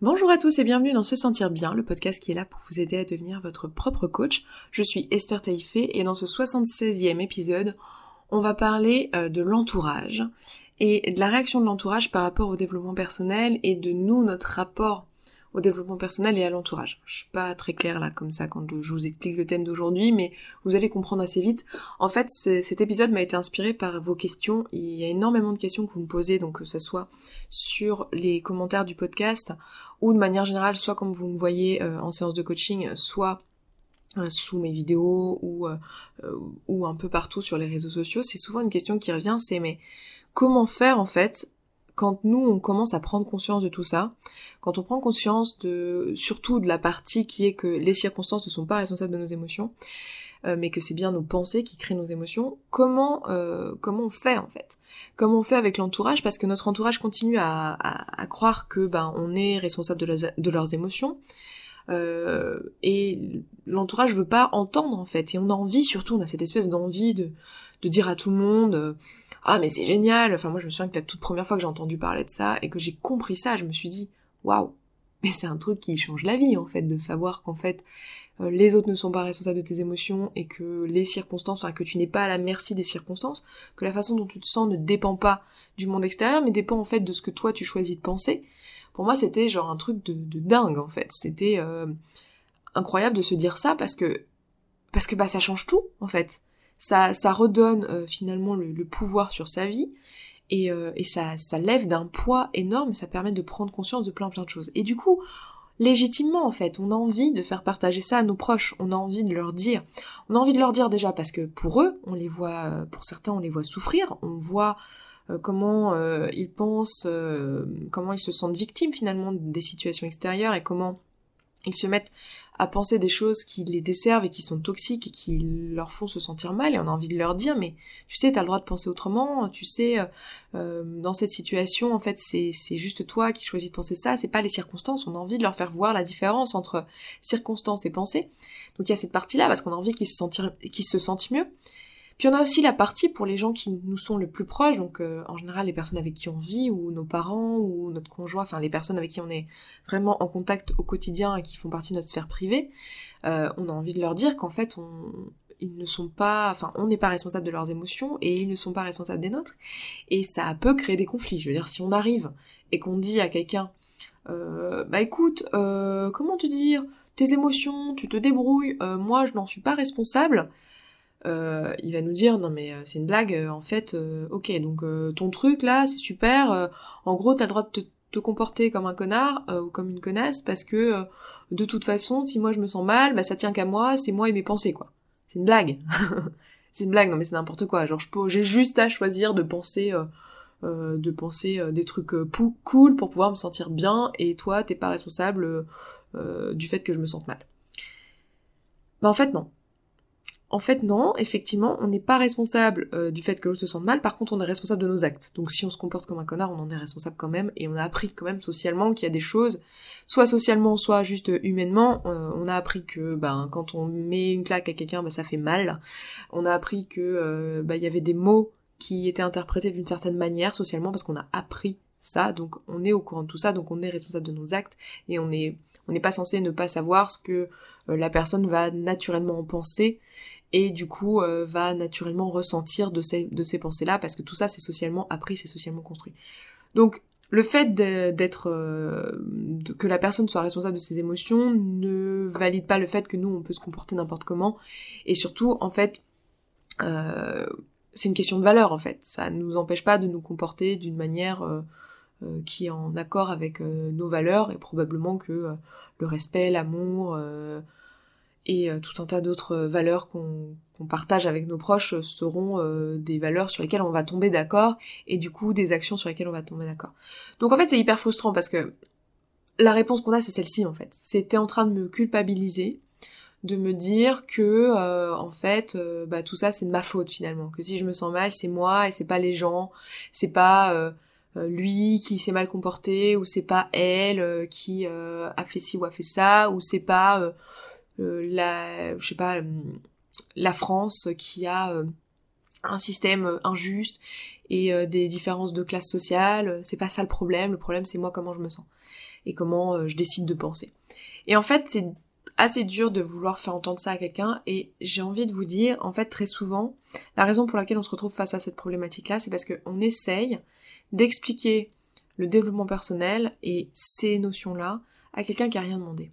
Bonjour à tous et bienvenue dans Se Sentir Bien, le podcast qui est là pour vous aider à devenir votre propre coach. Je suis Esther Taïfé et dans ce 76e épisode, on va parler euh, de l'entourage et de la réaction de l'entourage par rapport au développement personnel et de nous, notre rapport au développement personnel et à l'entourage. Je suis pas très claire là comme ça quand je vous explique le thème d'aujourd'hui, mais vous allez comprendre assez vite. En fait, cet épisode m'a été inspiré par vos questions. Il y a énormément de questions que vous me posez, donc que ce soit sur les commentaires du podcast ou de manière générale, soit comme vous me voyez euh, en séance de coaching, soit euh, sous mes vidéos euh, ou un peu partout sur les réseaux sociaux, c'est souvent une question qui revient, c'est mais comment faire en fait quand nous on commence à prendre conscience de tout ça, quand on prend conscience de surtout de la partie qui est que les circonstances ne sont pas responsables de nos émotions, euh, mais que c'est bien nos pensées qui créent nos émotions, comment euh, comment on fait en fait? Comment on fait avec l'entourage? Parce que notre entourage continue à, à, croire que ben on est responsable de, de leurs émotions. Euh, et l'entourage veut pas entendre en fait et on a envie surtout on a cette espèce d'envie de de dire à tout le monde euh, ah mais c'est génial. Enfin moi je me souviens que la toute première fois que j'ai entendu parler de ça et que j'ai compris ça je me suis dit waouh. Mais c'est un truc qui change la vie en fait de savoir qu'en fait euh, les autres ne sont pas responsables de tes émotions et que les circonstances enfin que tu n'es pas à la merci des circonstances que la façon dont tu te sens ne dépend pas du monde extérieur mais dépend en fait de ce que toi tu choisis de penser. Pour moi c'était genre un truc de, dingue en fait. C'était euh, incroyable de se dire ça parce que parce que bah ça change tout en fait ça, ça redonne euh, finalement le, pouvoir sur sa vie et, euh, et ça, ça lève d'un poids énorme, ça permet de prendre conscience de plein plein de choses. Et du coup, légitimement en fait, on a envie de faire partager ça à nos proches, on a envie de leur dire, on a envie de leur dire déjà parce que pour eux, on les voit, pour certains, on les voit souffrir, on voit euh, comment ils pensent, comment ils se sentent victimes finalement des situations extérieures et comment ils se mettent à penser des choses qui les desservent et qui sont toxiques et qui leur font se sentir mal et on a envie de leur dire mais tu sais t'as le droit de penser autrement tu sais euh, euh, dans cette situation en fait c'est c'est juste toi qui choisis de penser ça c'est pas les circonstances on a envie de leur faire voir la différence entre circonstances et pensées. Donc il y a cette partie là parce qu'on a envie qu'ils se sentent qu'ils se sentent mieux puis on a aussi la partie pour les gens qui nous sont le plus proches, donc euh, en général les personnes avec qui on vit, ou nos parents, ou notre conjoint, enfin les personnes avec qui on est vraiment en contact au quotidien et qui font partie de notre sphère privée. Euh, on a envie de leur dire qu'en fait on, ils ne sont pas, enfin on n'est pas responsable de leurs émotions et ils ne sont pas responsables des nôtres. Et ça peut créer des conflits. Je veux dire, si on arrive et qu'on dit à quelqu'un, euh, bah écoute, comment te dire, tes émotions, tu te débrouilles, moi je n'en suis pas responsable euh, il va nous dire non mais euh, c'est une blague euh, en fait ok donc ton truc là c'est super en gros t'as le droit de te, comporter comme un connard ou comme une connasse parce que de toute façon si moi je me sens mal bah ça tient qu'à moi c'est moi et mes pensées quoi. C'est une blague. C'est une blague non mais c'est n'importe quoi. Genre j'ai juste à choisir de penser de penser des trucs cool pour pouvoir me sentir bien et toi t'es pas responsable du fait que je me sente mal. Bah en fait non en fait, non, effectivement, on n'est pas responsable euh, du fait que l'autre se sente mal, par contre, on est responsable de nos actes. Donc si on se comporte comme un connard, on en est responsable quand même, et on a appris quand même socialement qu'il y a des choses, soit socialement, soit juste humainement, euh, on a appris que ben quand on met une claque à quelqu'un, ben, ça fait mal. On a appris que euh, ben, y avait des mots qui étaient interprétés d'une certaine manière socialement parce qu'on a appris ça, donc on est au courant de tout ça, donc on est responsable de nos actes, et on est on n'est pas censé ne pas savoir ce que la personne va naturellement en penser et du coup euh, va naturellement ressentir de ces, de ces pensées-là parce que tout ça c'est socialement appris, c'est socialement construit. Donc le fait d'être euh, que la personne soit responsable de ses émotions ne valide pas le fait que nous on peut se comporter n'importe comment et surtout en fait euh, c'est une question de valeur en fait ça ne nous empêche pas de nous comporter d'une manière qui est en accord avec nos valeurs et probablement que le respect l'amour et euh, tout un tas d'autres euh, valeurs qu'on partage avec nos proches seront euh, des valeurs sur lesquelles on va tomber d'accord et du coup des actions sur lesquelles on va tomber d'accord. Donc en fait c'est hyper frustrant parce que la réponse qu'on a c'est celle-ci en fait. C'était en train de me culpabiliser, de me dire que en fait bah tout ça c'est de ma faute finalement, que si je me sens mal c'est moi et c'est pas les gens, c'est pas lui qui s'est mal comporté ou c'est pas elle qui a fait ci ou a fait ça ou c'est pas euh, la, je sais pas, euh, la France qui a euh, un système injuste et des différences de classe sociale. C'est pas ça le problème. Le problème, c'est moi comment je me sens. et comment euh, je décide de penser. Et en fait, c'est assez dur de vouloir faire entendre ça à quelqu'un et j'ai envie de vous dire, en fait, très souvent, la raison pour laquelle on se retrouve face à cette problématique-là, c'est parce qu'on essaye d'expliquer le développement personnel et ces notions-là à quelqu'un qui a rien demandé.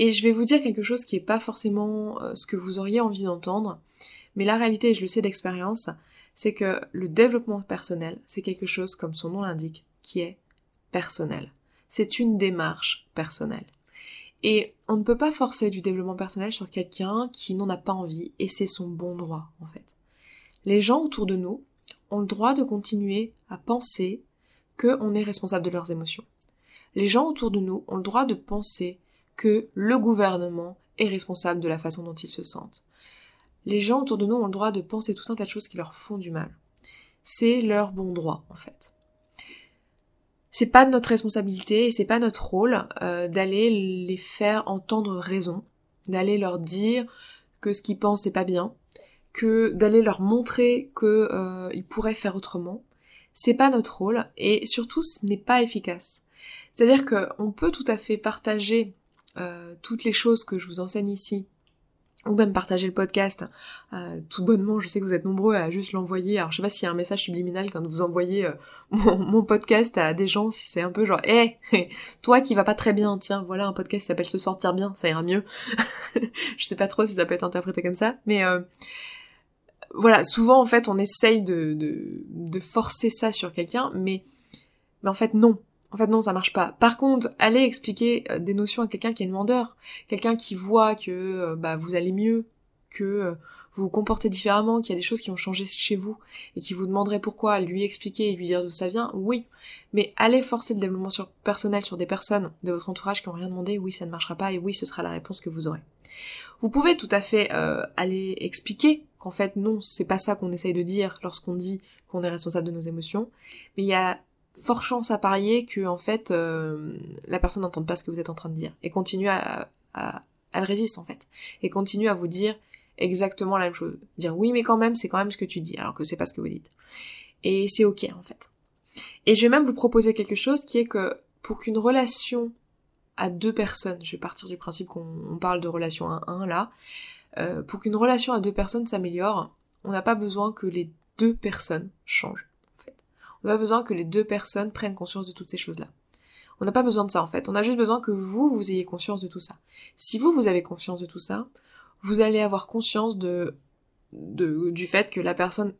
Et je vais vous dire quelque chose qui est pas forcément euh, ce que vous auriez envie d'entendre, mais la réalité, et je le sais d'expérience, c'est que le développement personnel, c'est quelque chose, comme son nom l'indique, qui est personnel. C'est une démarche personnelle. Et on ne peut pas forcer du développement personnel sur quelqu'un qui n'en a pas envie, et c'est son bon droit, en fait. Les gens autour de nous ont le droit de continuer à penser qu'on est responsable de leurs émotions. Les gens autour de nous ont le droit de penser que le gouvernement est responsable de la façon dont ils se sentent. Les gens autour de nous ont le droit de penser tout un tas de choses qui leur font du mal. C'est leur bon droit, en fait. C'est pas notre responsabilité et c'est pas notre rôle euh, d'aller les faire entendre raison, d'aller leur dire que ce qu'ils pensent c'est pas bien, que d'aller leur montrer que euh, ils pourraient faire autrement. C'est pas notre rôle et surtout ce n'est pas efficace. C'est-à-dire qu'on peut tout à fait partager euh, toutes les choses que je vous enseigne ici, ou même partager le podcast euh, tout bonnement. Je sais que vous êtes nombreux à juste l'envoyer. Alors je sais pas s'il y a un message subliminal quand vous envoyez euh, mon, podcast à des gens, si c'est un peu genre, hé, toi qui va pas très bien, tiens, voilà un podcast qui s'appelle Se sortir bien, ça ira mieux. je sais pas trop si ça peut être interprété comme ça, mais voilà, souvent en fait on essaye de, forcer ça sur quelqu'un, mais en fait non. En fait, non, ça marche pas. Par contre, allez expliquer euh, des notions à quelqu'un qui est demandeur, quelqu'un qui voit que euh, bah, vous allez mieux, que euh, vous vous comportez différemment, qu'il y a des choses qui ont changé chez vous et qui vous demanderait pourquoi, lui expliquer et lui dire d'où ça vient, oui. Mais allez forcer le développement sur, personnel sur des personnes de votre entourage qui ont rien demandé, oui, ça ne marchera pas et oui, ce sera la réponse que vous aurez. Vous pouvez tout à fait aller expliquer qu'en fait non, c'est pas ça qu'on essaye de dire lorsqu'on dit qu'on est responsable de nos émotions, mais il y a fort chance à parier que en fait euh, la personne n'entende pas ce que vous êtes en train de dire et continue à, elle résiste en fait et continue à vous dire exactement la même chose. Dire oui mais quand même c'est quand même ce que tu dis alors que c'est pas ce que vous dites. Et c'est ok en fait. Et je vais même vous proposer quelque chose qui est que pour qu'une relation à deux personnes je vais partir du principe qu'on parle de relation à un là euh, pour qu'une relation à deux personnes s'améliore on n'a pas besoin que les deux personnes changent on n'a pas besoin que les deux personnes prennent conscience de toutes ces choses-là. On n'a pas besoin de ça en fait. On a juste besoin que vous, vous ayez conscience de tout ça. Si vous, vous avez conscience de tout ça, vous allez avoir conscience de, de du fait que la personne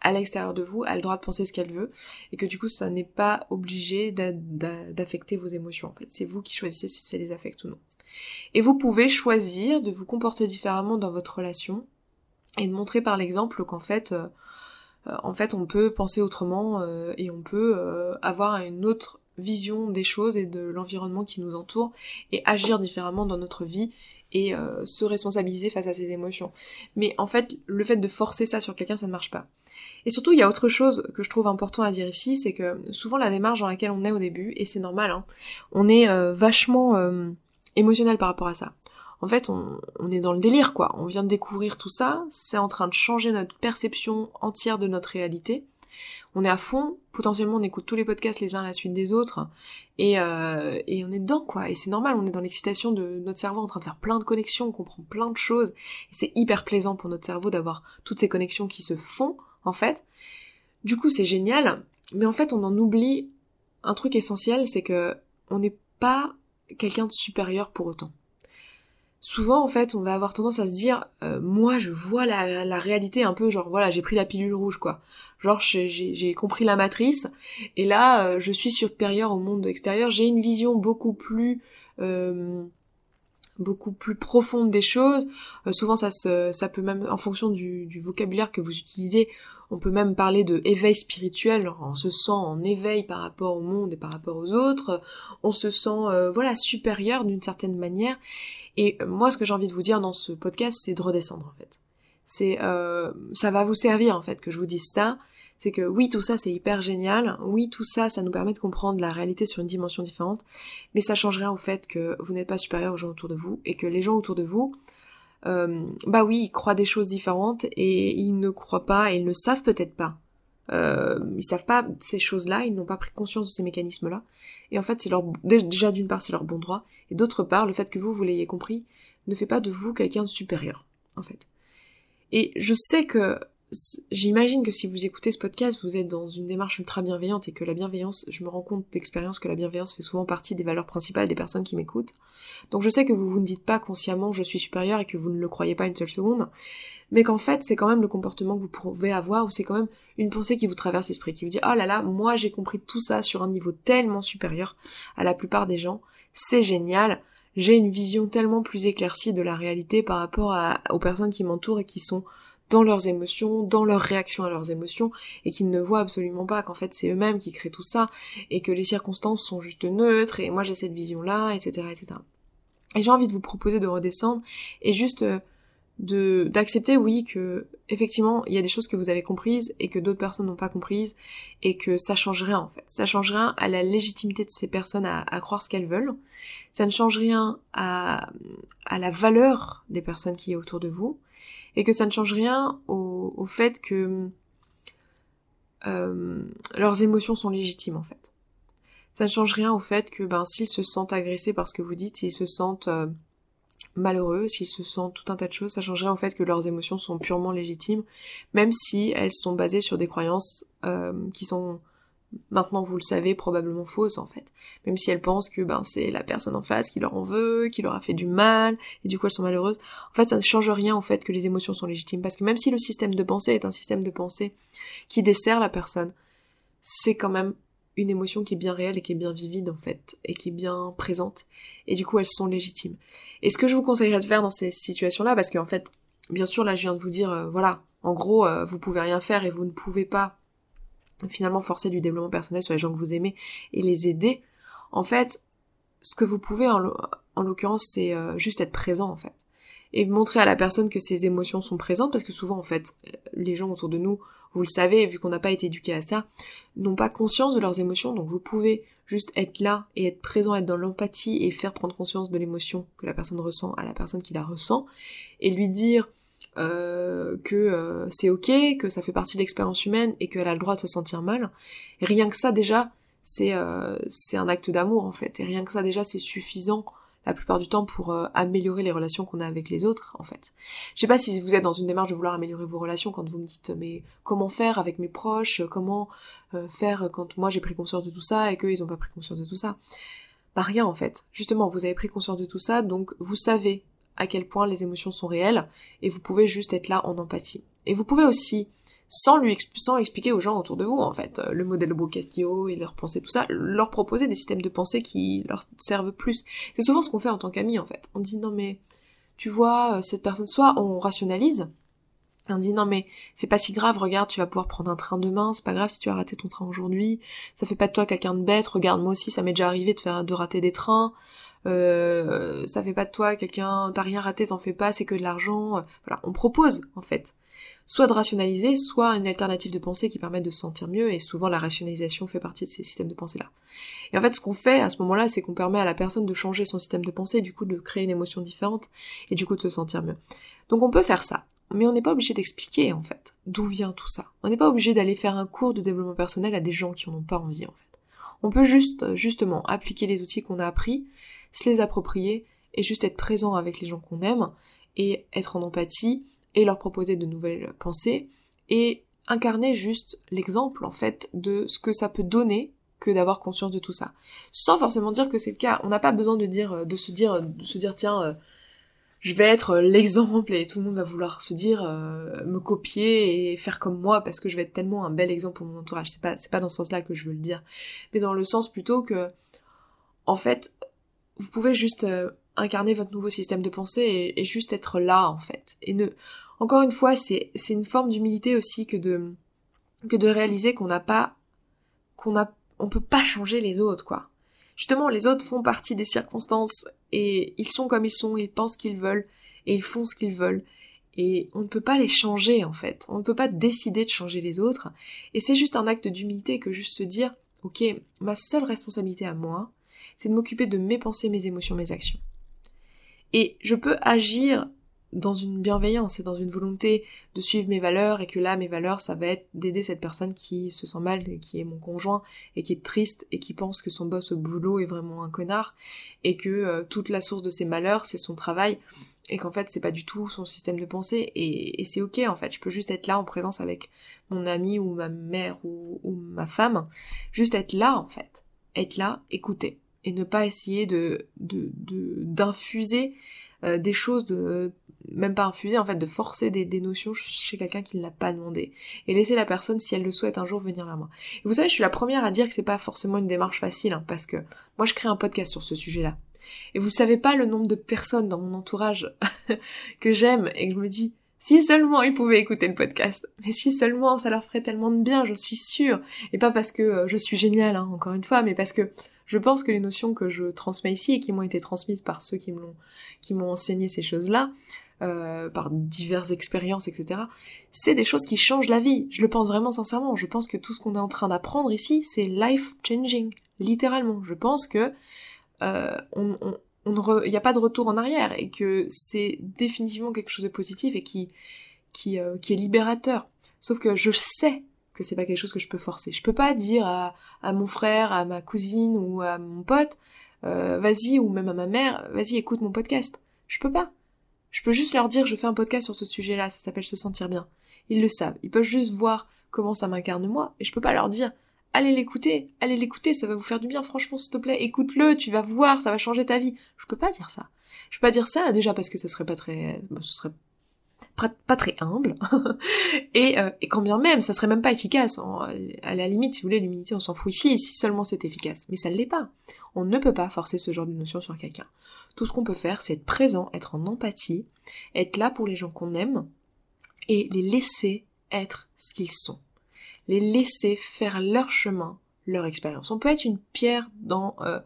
à l'extérieur de vous a le droit de penser ce qu'elle veut et que du coup ça n'est pas obligé d'affecter vos émotions en fait. C'est vous qui choisissez si ça les affecte ou non. Et vous pouvez choisir de vous comporter différemment dans votre relation et de montrer par l'exemple qu'en fait euh, en fait on peut penser autrement euh, et on peut euh, avoir une autre vision des choses et de l'environnement qui nous entoure et agir différemment dans notre vie et se responsabiliser face à ses émotions. Mais en fait, le fait de forcer ça sur quelqu'un, ça ne marche pas. Et surtout, il y a autre chose que je trouve important à dire ici, c'est que souvent la démarche dans laquelle on est au début, et c'est normal, hein, on est vachement émotionnel par rapport à ça en fait, on, est dans le délire, quoi. On vient de découvrir tout ça, c'est en train de changer notre perception entière de notre réalité. On est à fond, potentiellement on écoute tous les podcasts les uns à la suite des autres, et, euh, et on est dedans, quoi. Et c'est normal, on est dans l'excitation de notre cerveau en train de faire plein de connexions, on comprend plein de choses, et c'est hyper plaisant pour notre cerveau d'avoir toutes ces connexions qui se font, en fait. Du coup, c'est génial, mais en fait, on en oublie un truc essentiel, c'est que on n'est pas quelqu'un de supérieur pour autant souvent en fait on va avoir tendance à se dire euh, moi je vois la, réalité un peu genre voilà j'ai pris la pilule rouge quoi. Genre j'ai compris la matrice et là euh, je suis supérieur au monde extérieur. J'ai une vision beaucoup plus euh, beaucoup plus profonde des choses. Souvent ça se, ça peut même en fonction du, du vocabulaire que vous utilisez on peut même parler de éveil spirituel, on se sent en éveil par rapport au monde et par rapport aux autres, on se sent voilà supérieur d'une certaine manière et moi, ce que j'ai envie de vous dire dans ce podcast, c'est de redescendre en fait. C'est, euh, ça va vous servir en fait que je vous dise ça. C'est que oui, tout ça c'est hyper génial. Oui, tout ça, ça nous permet de comprendre la réalité sur une dimension différente. Mais ça change rien au fait que vous n'êtes pas supérieur aux gens autour de vous et que les gens autour de vous, euh, bah oui, ils croient des choses différentes et ils ne croient pas et ils ne savent peut-être pas euh, ils savent pas ces choses-là, ils n'ont pas pris conscience de ces mécanismes-là. Et en fait, c'est leur déjà d'une part c'est leur bon droit, et d'autre part le fait que vous vous l'ayez compris ne fait pas de vous quelqu'un de supérieur, en fait. Et je sais que j'imagine que si vous écoutez ce podcast, vous êtes dans une démarche ultra bienveillante et que la bienveillance, je me rends compte d'expérience que la bienveillance fait souvent partie des valeurs principales des personnes qui m'écoutent. Donc je sais que vous ne dites pas consciemment je suis supérieur et que vous ne le croyez pas une seule seconde, mais qu'en fait c'est quand même le comportement que vous pouvez avoir ou c'est quand même une pensée qui vous traverse l'esprit, qui vous dit oh là là, moi j'ai compris tout ça sur un niveau tellement supérieur à la plupart des gens, c'est génial, j'ai une vision tellement plus éclaircie de la réalité par rapport aux personnes qui m'entourent et qui sont dans leurs émotions, dans leur réaction à leurs émotions, et qui ne voient absolument pas qu'en fait c'est eux-mêmes qui créent tout ça, et que les circonstances sont juste neutres, et moi j'ai cette vision-là, etc., etc. Et j'ai envie de vous proposer de redescendre, et juste euh, de d'accepter oui que effectivement il y a des choses que vous avez comprises et que d'autres personnes n'ont pas comprises et que ça change rien en fait ça change rien à la légitimité de ces personnes à, à croire ce qu'elles veulent ça ne change rien à, à la valeur des personnes qui est autour de vous et que ça ne change rien au, au fait que euh, leurs émotions sont légitimes en fait. Ça ne change rien au fait que ben s'ils se sentent agressés par ce que vous dites s'ils se sentent euh, malheureux, s'ils se sentent tout un tas de choses, ça changerait en fait que leurs émotions sont purement légitimes, même si elles sont basées sur des croyances euh, qui sont maintenant vous le savez probablement fausses en fait. Même si elles pensent que ben c'est la personne en face qui leur en veut, qui leur a fait du mal, et du coup elles sont malheureuses. En fait ça ne change rien au fait que les émotions sont légitimes, parce que même si le système de pensée est un système de pensée qui dessert la personne, c'est quand même une émotion qui est bien réelle et qui est bien vivide en fait, et qui est bien présente, et du coup elles sont légitimes. Et ce que je vous conseillerais de faire dans ces situations-là, parce qu'en fait, bien sûr, là, je viens de vous dire, euh, voilà, en gros, euh, vous pouvez rien faire et vous ne pouvez pas finalement forcer du développement personnel sur les gens que vous aimez et les aider. En fait, ce que vous pouvez, en, l'occurrence, c'est euh, juste être présent, en fait. Et montrer à la personne que ses émotions sont présentes, parce que souvent, en fait, les gens autour de nous, vous le savez, vu qu'on n'a pas été éduqués à ça, n'ont pas conscience de leurs émotions, donc vous pouvez juste être là et être présent, être dans l'empathie et faire prendre conscience de l'émotion que la personne ressent à la personne qui la ressent et lui dire euh, que euh, c'est ok, que ça fait partie de l'expérience humaine et qu'elle a le droit de se sentir mal. Rien que ça déjà, c'est euh, c'est un acte d'amour en fait. Et rien que ça déjà, c'est suffisant la plupart du temps pour euh, améliorer les relations qu'on a avec les autres en fait. Je sais pas si vous êtes dans une démarche de vouloir améliorer vos relations quand vous me dites mais comment faire avec mes proches, comment euh, faire quand moi j'ai pris conscience de tout ça et qu'eux ils ont pas pris conscience de tout ça. Bah rien en fait. Justement, vous avez pris conscience de tout ça, donc vous savez à quel point les émotions sont réelles et vous pouvez juste être là en empathie. Et vous pouvez aussi sans lui sans expliquer aux gens autour de vous en fait euh, le modèle Castillo et leur pensée tout ça leur proposer des systèmes de pensée qui leur servent plus. C'est souvent ce qu'on fait en tant qu'amis en fait. On dit non mais tu vois euh, cette personne soit on rationalise on dit non mais c'est pas si grave, regarde, tu vas pouvoir prendre un train demain, c'est pas grave si tu as raté ton train aujourd'hui, ça fait pas de toi quelqu'un de bête, regarde moi aussi ça m'est déjà arrivé de faire de rater des trains, euh, ça fait pas de toi quelqu'un, t'as rien raté, t'en fais pas, c'est que de l'argent, voilà, on propose en fait soit de rationaliser, soit une alternative de pensée qui permet de se sentir mieux, et souvent la rationalisation fait partie de ces systèmes de pensée-là. Et en fait, ce qu'on fait à ce moment-là, c'est qu'on permet à la personne de changer son système de pensée, du coup de créer une émotion différente, et du coup de se sentir mieux. Donc on peut faire ça, mais on n'est pas obligé d'expliquer en fait d'où vient tout ça. On n'est pas obligé d'aller faire un cours de développement personnel à des gens qui en ont pas envie en fait. On peut juste justement appliquer les outils qu'on a appris, se les approprier et juste être présent avec les gens qu'on aime et être en empathie et leur proposer de nouvelles pensées et incarner juste l'exemple en fait de ce que ça peut donner que d'avoir conscience de tout ça. Sans forcément dire que c'est le cas. On n'a pas besoin de dire, de se dire, de se dire tiens, euh, je vais être l'exemple et tout le monde va vouloir se dire euh, me copier et faire comme moi parce que je vais être tellement un bel exemple pour mon entourage. C'est pas c'est pas dans ce sens-là que je veux le dire, mais dans le sens plutôt que en fait vous pouvez juste euh, incarner votre nouveau système de pensée et, juste être là en fait. Et ne, encore une fois, c'est c'est une forme d'humilité aussi que de que de réaliser qu'on n'a pas qu'on a on peut pas changer les autres quoi. Justement, les autres font partie des circonstances et ils sont comme ils sont, ils pensent qu'ils veulent et ils font ce qu'ils veulent. Et on ne peut pas les changer en fait. On ne peut pas décider de changer les autres. Et c'est juste un acte d'humilité que juste se dire, ok, ma seule responsabilité à moi, c'est de m'occuper de mes pensées, mes émotions, mes actions. Et je peux agir dans une bienveillance et dans une volonté de suivre mes valeurs et que là mes valeurs ça va être d'aider cette personne qui se sent mal qui est mon conjoint et qui est triste et qui pense que son boss au boulot est vraiment un connard et que euh, toute la source de ses malheurs c'est son travail et qu'en fait c'est pas du tout son système de pensée et, c'est ok en fait. Je peux juste être là en présence avec mon ami ou ma mère ou, ou ma femme. Juste être là en fait. Être là écouter et ne pas essayer de d'infuser euh, des choses de même pas infuser en fait de forcer des, des notions chez quelqu'un qui ne l'a pas demandé et laisser la personne si elle le souhaite un jour venir vers moi. Et vous savez, je suis la première à dire que c'est pas forcément une démarche facile hein, parce que moi je crée un podcast sur ce sujet-là. Et vous savez pas le nombre de personnes dans mon entourage que j'aime et que je me dis si seulement ils pouvaient écouter le podcast, mais si seulement ça leur ferait tellement de bien, je suis sûre. Et pas parce que euh, je suis géniale, hein, encore une fois, mais parce que je pense que les notions que je transmets ici et qui m'ont été transmises par ceux qui me l'ont, qui m'ont enseigné ces choses-là, euh, par diverses expériences, etc. C'est des choses qui changent la vie. Je le pense vraiment sincèrement. Je pense que tout ce qu'on est en train d'apprendre ici, c'est life changing, littéralement. Je pense que euh, on, on, il n'y a pas de retour en arrière et que c'est définitivement quelque chose de positif et qui qui, euh, qui est libérateur. Sauf que je sais que c'est pas quelque chose que je peux forcer. Je peux pas dire à, mon frère, à ma cousine ou à mon pote, euh, vas-y, ou même à ma mère, vas-y, écoute mon podcast. Je peux pas. Je peux juste leur dire je fais un podcast sur ce sujet-là, ça s'appelle se sentir bien. Ils le savent. Ils peuvent juste voir comment ça m'incarne moi, et je peux pas leur dire allez l'écouter, allez l'écouter, ça va vous faire du bien, franchement, s'il te plaît, écoute-le, tu vas voir, ça va changer ta vie. Je peux pas dire ça. Je peux pas dire ça, déjà parce que ça serait pas très, ce serait pas très humble, et, euh, et quand bien même, ça serait même pas efficace. à la limite, si vous voulez, l'humilité, on s'en fout ici, si seulement c'est efficace. Mais ça ne l'est pas. On ne peut pas forcer ce genre de notion sur quelqu'un. Tout ce qu'on peut faire, c'est être présent, être en empathie, être là pour les gens qu'on aime, et les laisser être ce qu'ils sont. Les laisser faire leur chemin, leur expérience. On peut être une pierre dans euh,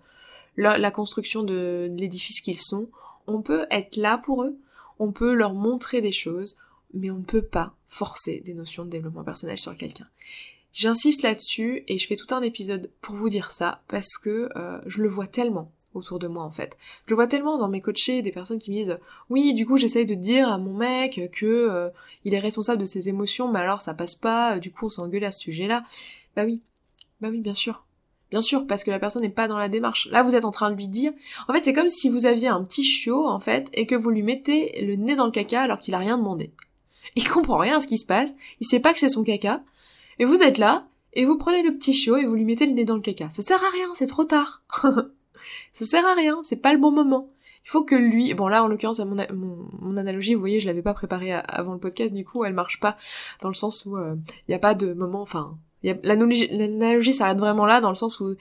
la, la construction de l'édifice qu'ils sont. On peut être là pour eux, on peut leur montrer des choses, mais on ne peut pas forcer des notions de développement personnel sur quelqu'un. J'insiste là-dessus et je fais tout un épisode pour vous dire ça parce que euh, je le vois tellement autour de moi en fait. Je vois tellement dans mes coachés des personnes qui me disent oui du coup j'essaye de dire à mon mec que euh, il est responsable de ses émotions mais alors ça passe pas du coup on s'engueule à ce sujet-là. Bah oui, bah oui bien sûr. Bien sûr, parce que la personne n'est pas dans la démarche. Là, vous êtes en train de lui dire. En fait, c'est comme si vous aviez un petit chiot, en fait, et que vous lui mettez le nez dans le caca alors qu'il a rien demandé. Il comprend rien à ce qui se passe, il sait pas que c'est son caca, et vous êtes là, et vous prenez le petit chiot et vous lui mettez le nez dans le caca. Ça sert à rien, c'est trop tard. ça sert à rien, c'est pas le bon moment. Il faut que lui, bon là en l'occurrence mon, mon, analogie, vous voyez, je l'avais pas préparée avant le podcast, du coup elle marche pas dans le sens où il euh, n'y a pas de moment, enfin L'analogie s'arrête vraiment là, dans le sens où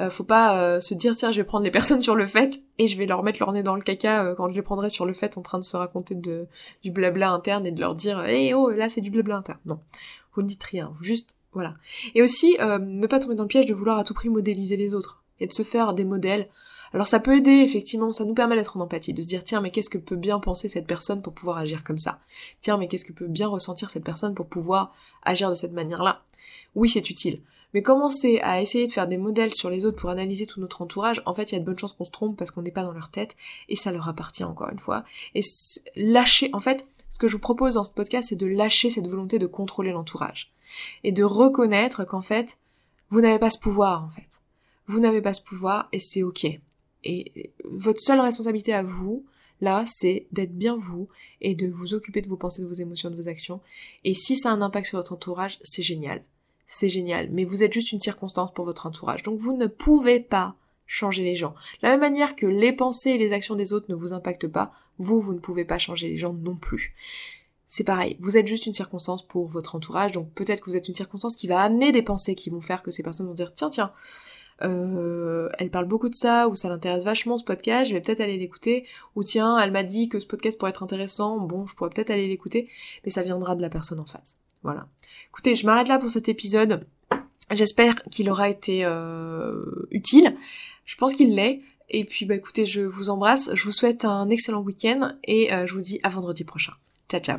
euh, faut pas euh, se dire tiens je vais prendre les personnes sur le fait et je vais leur mettre leur nez dans le caca euh, quand je les prendrai sur le fait en train de se raconter du blabla interne et de leur dire hé oh là c'est du blabla interne. Non, vous ne dites rien, vous juste voilà. Et aussi ne pas tomber dans le piège de vouloir à tout prix modéliser les autres et de se faire des modèles. Alors ça peut aider effectivement, ça nous permet d'être en empathie, de se dire tiens mais qu'est-ce que peut bien penser cette personne pour pouvoir agir comme ça? Tiens mais qu'est-ce que peut bien ressentir cette personne pour pouvoir agir de cette manière-là? Oui, c'est utile. Mais commencer à essayer de faire des modèles sur les autres pour analyser tout notre entourage, en fait, il y a de bonnes chances qu'on se trompe parce qu'on n'est pas dans leur tête et ça leur appartient encore une fois. Et lâcher, en fait, ce que je vous propose dans ce podcast, c'est de lâcher cette volonté de contrôler l'entourage et de reconnaître qu'en fait, vous n'avez pas ce pouvoir, en fait. Vous n'avez pas ce pouvoir et c'est ok. Et votre seule responsabilité à vous, là, c'est d'être bien vous et de vous occuper de vos pensées, de vos émotions, de vos actions. Et si ça a un impact sur votre entourage, c'est génial c'est génial, mais vous êtes juste une circonstance pour votre entourage. Donc vous ne pouvez pas changer les gens. De la même manière que les pensées et les actions des autres ne vous impactent pas, vous, vous ne pouvez pas changer les gens non plus. C'est pareil, vous êtes juste une circonstance pour votre entourage, donc peut-être que vous êtes une circonstance qui va amener des pensées qui vont faire que ces personnes vont dire tiens tiens, euh, elle parle beaucoup de ça, ou ça l'intéresse vachement ce podcast, je vais peut-être aller l'écouter, ou tiens, elle m'a dit que ce podcast pourrait être intéressant, bon, je pourrais peut-être aller l'écouter, mais ça viendra de la personne en face. Voilà. Écoutez, je m'arrête là pour cet épisode. J'espère qu'il aura été euh, utile. Je pense qu'il l'est. Et puis bah écoutez, je vous embrasse, je vous souhaite un excellent week-end et euh, je vous dis à vendredi prochain. Ciao ciao